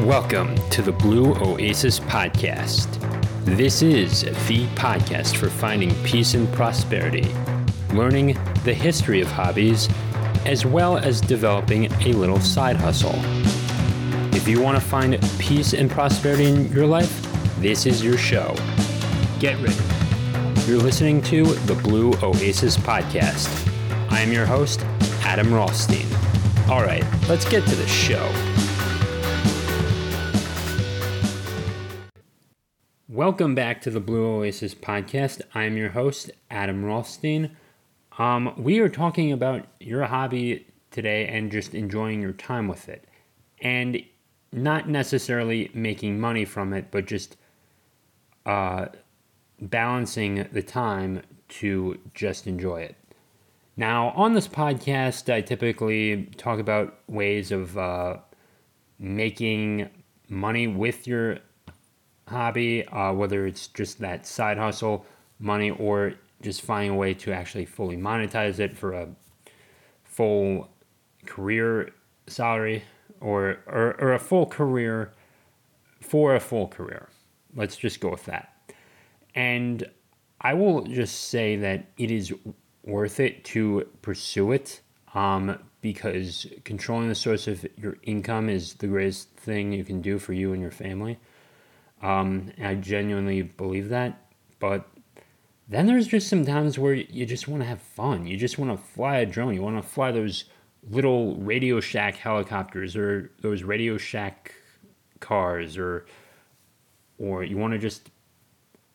Welcome to the Blue Oasis Podcast. This is the podcast for finding peace and prosperity, learning the history of hobbies, as well as developing a little side hustle. If you want to find peace and prosperity in your life, this is your show. Get ready. You're listening to the Blue Oasis Podcast. I am your host, Adam Rothstein. All right, let's get to the show. Welcome back to the Blue Oasis podcast. I'm your host, Adam Rothstein. Um, we are talking about your hobby today and just enjoying your time with it. And not necessarily making money from it, but just uh, balancing the time to just enjoy it. Now, on this podcast, I typically talk about ways of uh, making money with your hobby, uh, whether it's just that side hustle money or just finding a way to actually fully monetize it for a full career salary or, or, or a full career for a full career. Let's just go with that. And I will just say that it is worth it to pursue it um, because controlling the source of your income is the greatest thing you can do for you and your family. Um, I genuinely believe that. But then there's just some times where you just want to have fun. You just want to fly a drone. You want to fly those little Radio Shack helicopters or those Radio Shack cars or or you want to just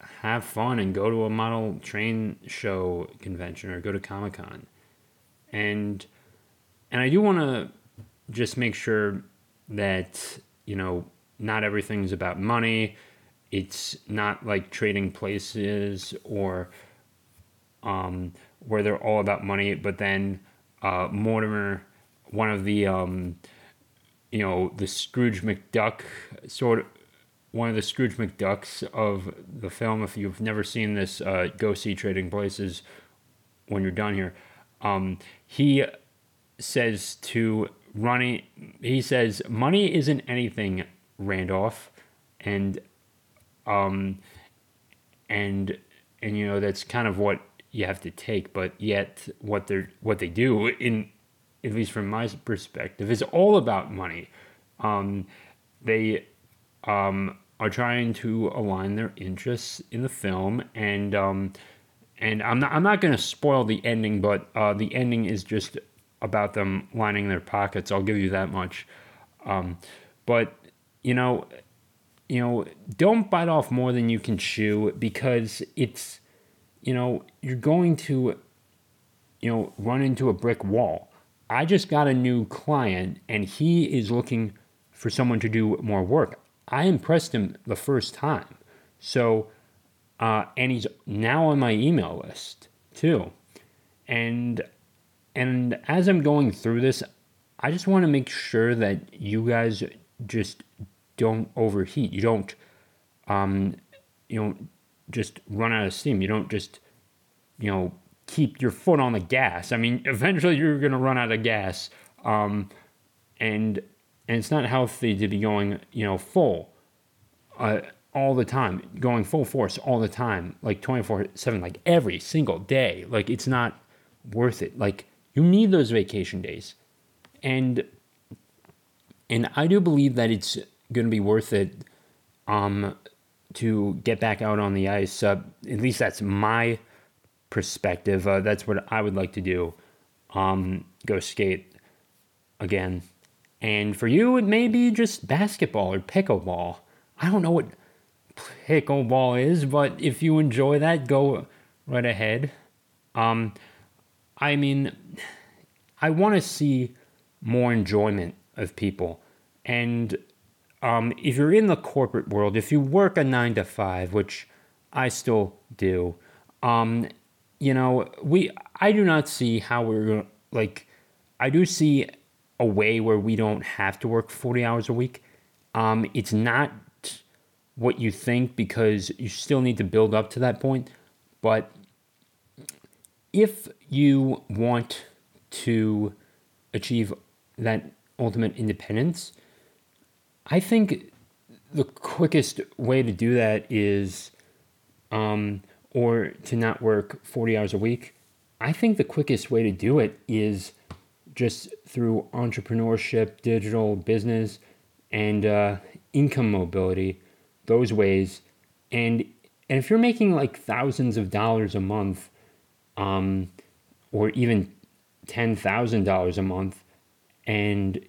have fun and go to a model train show convention or go to Comic Con. And and I do want to just make sure that, you know, not everything's about money. It's not like trading places or um, where they're all about money. But then uh, Mortimer, one of the um, you know the Scrooge McDuck sort of one of the Scrooge McDucks of the film. If you've never seen this, uh, go see Trading Places when you're done here. Um, he says to Ronnie, he says, money isn't anything Randolph, and um, and and you know that's kind of what you have to take, but yet what they're what they do in at least from my perspective is all about money. Um, they um, are trying to align their interests in the film, and um, and I'm not I'm not going to spoil the ending, but uh, the ending is just about them lining their pockets. I'll give you that much. Um, but you know, you know, don't bite off more than you can chew because it's, you know, you're going to, you know, run into a brick wall. I just got a new client and he is looking for someone to do more work. I impressed him the first time. So, uh, and he's now on my email list too. And, and as I'm going through this, I just want to make sure that you guys just don't overheat. You don't, um, you know, just run out of steam. You don't just, you know, keep your foot on the gas. I mean, eventually you're going to run out of gas. Um, and, and it's not healthy to be going, you know, full, uh, all the time, going full force all the time, like 24 7, like every single day. Like, it's not worth it. Like, you need those vacation days. And, and I do believe that it's going to be worth it um, to get back out on the ice. Uh, at least that's my perspective. Uh, that's what I would like to do. Um, go skate again. And for you, it may be just basketball or pickleball. I don't know what pickleball is, but if you enjoy that, go right ahead. Um, I mean, I want to see more enjoyment of people. And um, if you're in the corporate world, if you work a nine to five, which I still do, um, you know, we I do not see how we're gonna like. I do see a way where we don't have to work forty hours a week. Um, it's not what you think because you still need to build up to that point. But if you want to achieve that ultimate independence, I think the quickest way to do that is, um, or to not work 40 hours a week. I think the quickest way to do it is just through entrepreneurship, digital business, and uh, income mobility, those ways. And and if you're making like thousands of dollars a month, um, or even ten thousand dollars a month, and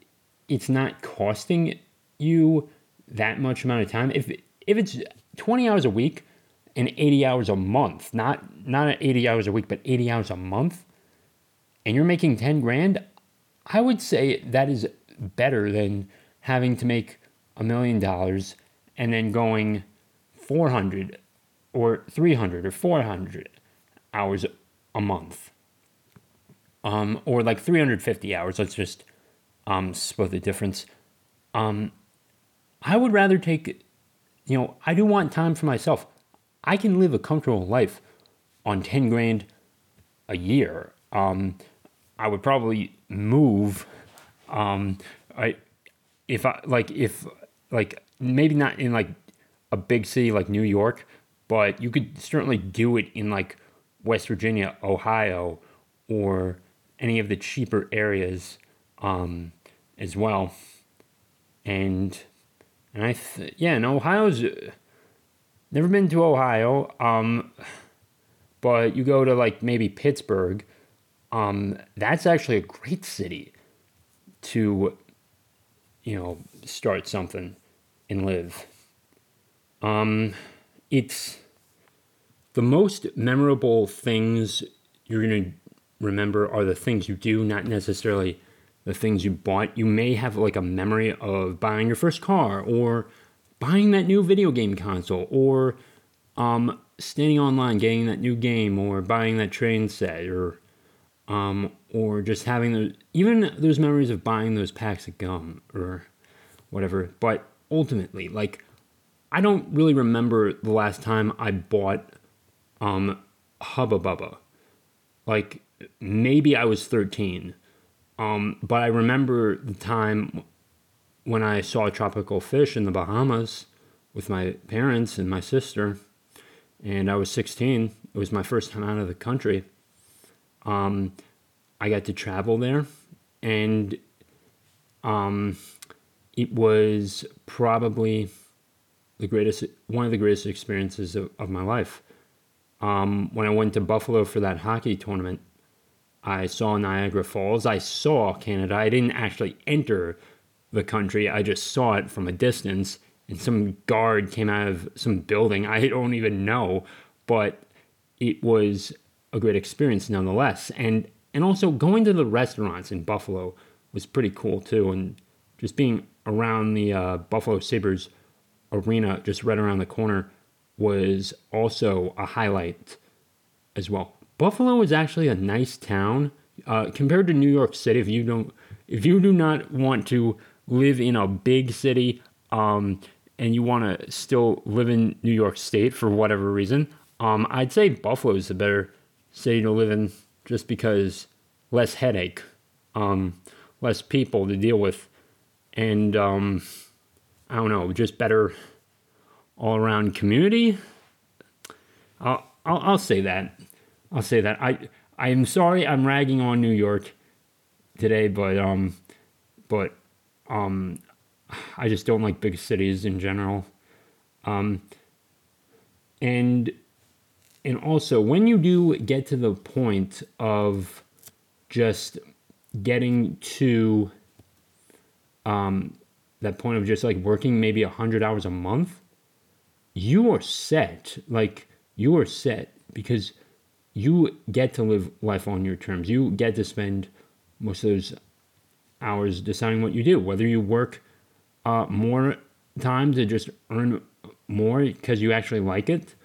it's not costing you that much amount of time. If if it's twenty hours a week and eighty hours a month, not not eighty hours a week, but eighty hours a month, and you're making ten grand, I would say that is better than having to make a million dollars and then going 400 or 300 or 400 hours a month. Um, or like 350 hours. Let's just um, split the difference. Um, I would rather take, you know, I do want time for myself. I can live a comfortable life on 10 grand a year. Um, I would probably move. Um, I if I like if like maybe not in like a big city like New York, but you could certainly do it in like West Virginia, Ohio, or any of the cheaper areas um, as well. And and I th- yeah, and Ohio's never been to Ohio. Um, but you go to like maybe Pittsburgh um, that's actually a great city to, you know, start something and live. Um, it's the most memorable things you're to remember are the things you do, not necessarily the things you bought. You may have like a memory of buying your first car or buying that new video game console or um, standing online getting that new game or buying that train set or um, or just having those, even those memories of buying those packs of gum or whatever. But ultimately, like, I don't really remember the last time I bought um, Hubba Bubba. Like, maybe I was 13. Um, but I remember the time when I saw a tropical fish in the Bahamas with my parents and my sister, and I was 16. It was my first time out of the country. Um, I got to travel there, and um, it was probably the greatest, one of the greatest experiences of, of my life. Um, when I went to Buffalo for that hockey tournament, I saw Niagara Falls. I saw Canada. I didn't actually enter the country. I just saw it from a distance. And some guard came out of some building. I don't even know, but it was a great experience nonetheless. And and also going to the restaurants in Buffalo was pretty cool too. And just being around the uh, Buffalo Sabres arena, just right around the corner, was also a highlight as well. Buffalo is actually a nice town uh, compared to New York City. If you don't, if you do not want to live in a big city, um, and you want to still live in New York State for whatever reason, um, I'd say Buffalo is the better city to live in just because less headache, um, less people to deal with, and um, I don't know, just better all around community. I'll, I'll, I'll say that. I'll say that. I I'm sorry I'm ragging on New York today, but um, but um, I just don't like big cities in general. Um, and and also when you do get to the point of just getting to um, that point of just like working maybe 100 hours a month you are set like you are set because you get to live life on your terms you get to spend most of those hours deciding what you do whether you work uh, more time to just earn more because you actually like it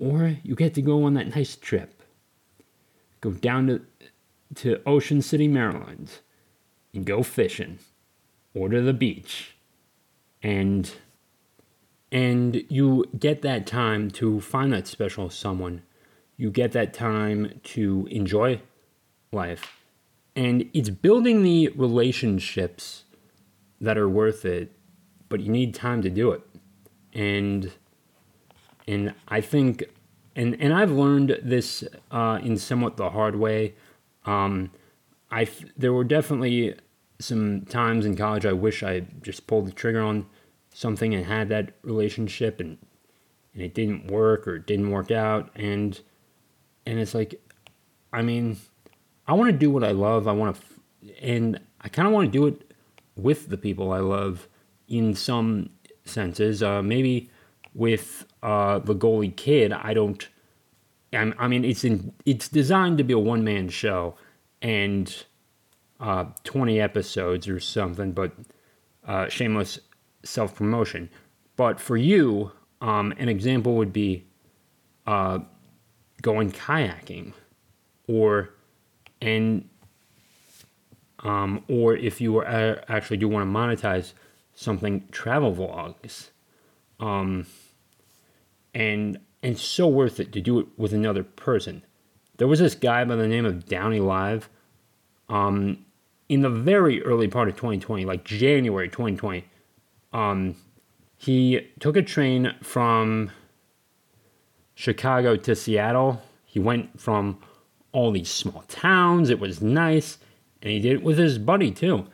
or you get to go on that nice trip. Go down to, to Ocean City, Maryland, and go fishing, or to the beach. And and you get that time to find that special someone. You get that time to enjoy life. And it's building the relationships that are worth it but you need time to do it. And and I think and and I've learned this uh, in somewhat the hard way. Um, I there were definitely some times in college I wish I just pulled the trigger on something and had that relationship and and it didn't work or it didn't work out and and it's like I mean I want to do what I love I want to and I kind of want to do it with the people I love in some senses uh, maybe with uh, the goalie kid I don't I mean it's in it's designed to be a one man show and uh, 20 episodes or something but uh, shameless self promotion. But for you, um, an example would be uh, going kayaking, or and um, or if you actually do want to monetize something, travel vlogs, um, and and so worth it to do it with another person. There was this guy by the name of Downey Live. Um, in the very early part of 2020, like January 2020, um, he took a train from Chicago to Seattle. He went from all these small towns. It was nice. And he did it with his buddy too.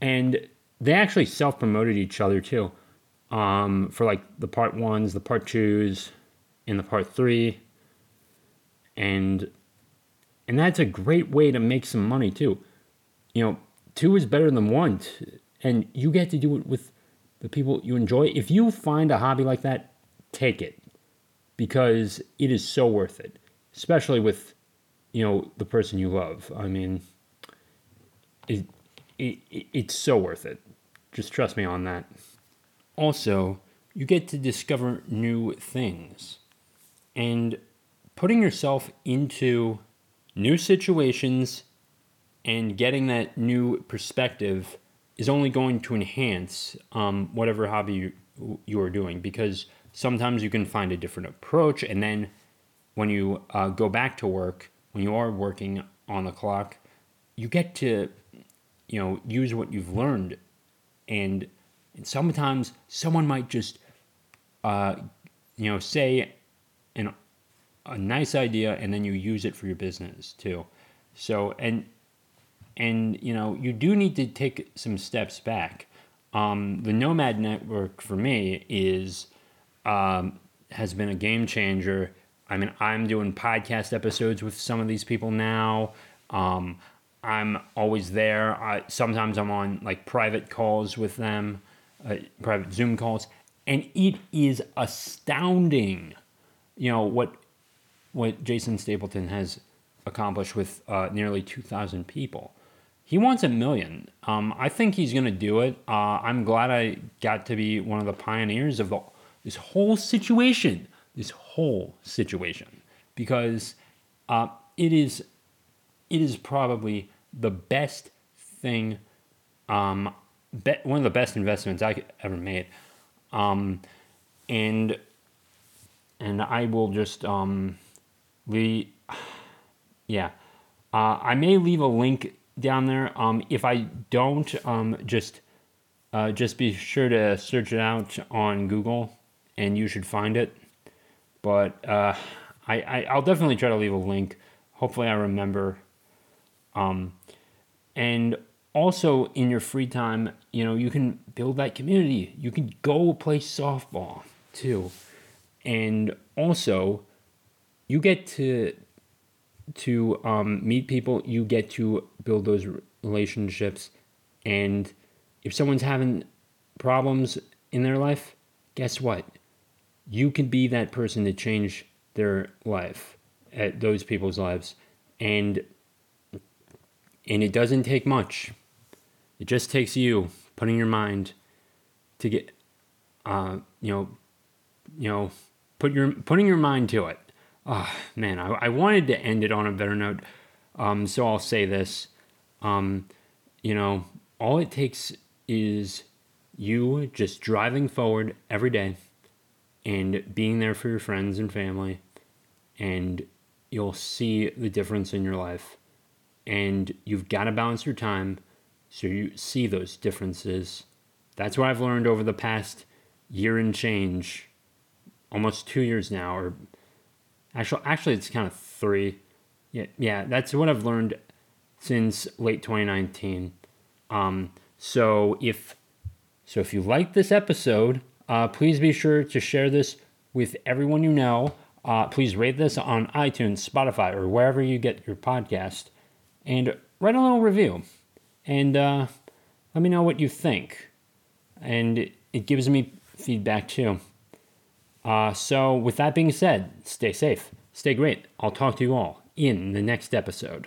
And they actually self promoted each other too. Um, for like the part ones, the part twos, and the part three. And and that's a great way to make some money too. You know, two is better than one. And you get to do it with the people you enjoy. If you find a hobby like that, take it because it is so worth it, especially with you know the person you love. I mean, it, it, it's so worth it. Just trust me on that. Also, you get to discover new things and putting yourself into new situations and getting that new perspective is only going to enhance um, whatever hobby you, you are doing because sometimes you can find a different approach. And then when you uh, go back to work when you are working on the clock you get to you know use what you've learned. And, and sometimes someone might just uh, you know say an, a nice idea and then you use it for your business too. So and and you know you do need to take some steps back. Um, the Nomad Network for me is um, has been a game changer. I mean, I'm doing podcast episodes with some of these people now. Um, I'm always there. I, sometimes I'm on like private calls with them, uh, private Zoom calls, and it is astounding. You know what what Jason Stapleton has accomplished with uh, nearly 2,000 people. He wants a million. Um, I think he's going to do it. Uh, I'm glad I got to be one of the pioneers of the, this whole situation. This whole situation, because uh, it is, it is probably the best thing, um, be, one of the best investments I ever made, um, and and I will just um, we, yeah, uh, I may leave a link down there. Um, if I don't, um, just uh, just be sure to search it out on Google, and you should find it. But uh, I, I I'll definitely try to leave a link. Hopefully, I remember. Um, and also in your free time, you know, you can build that community. You can go play softball too, and also you get to to um, meet people, you get to build those relationships. And if someone's having problems in their life, guess what? You can be that person to change their life, at those people's lives. And and it doesn't take much. It just takes you putting your mind to get uh, you know you know put your putting your mind to it oh, man, I, I wanted to end it on a better note. Um, so I'll say this. Um, you know, all it takes is you just driving forward every day and being there for your friends and family, and you'll see the difference in your life. And you've got to balance your time so you see those differences That's what I've learned over the past year and change, almost two years now, or actually, actually, it's kind of three. Yeah, yeah, that's what I've learned since late 2019. Um, so if so, if you like this episode, uh, please be sure to share this with everyone you know. Uh, please rate this on iTunes, Spotify, or wherever you get your podcast, and write a little review, and uh, let me know what you think. And it, it gives me feedback too. Uh, so, with that being said, stay safe, stay great. I'll talk to you all in the next episode.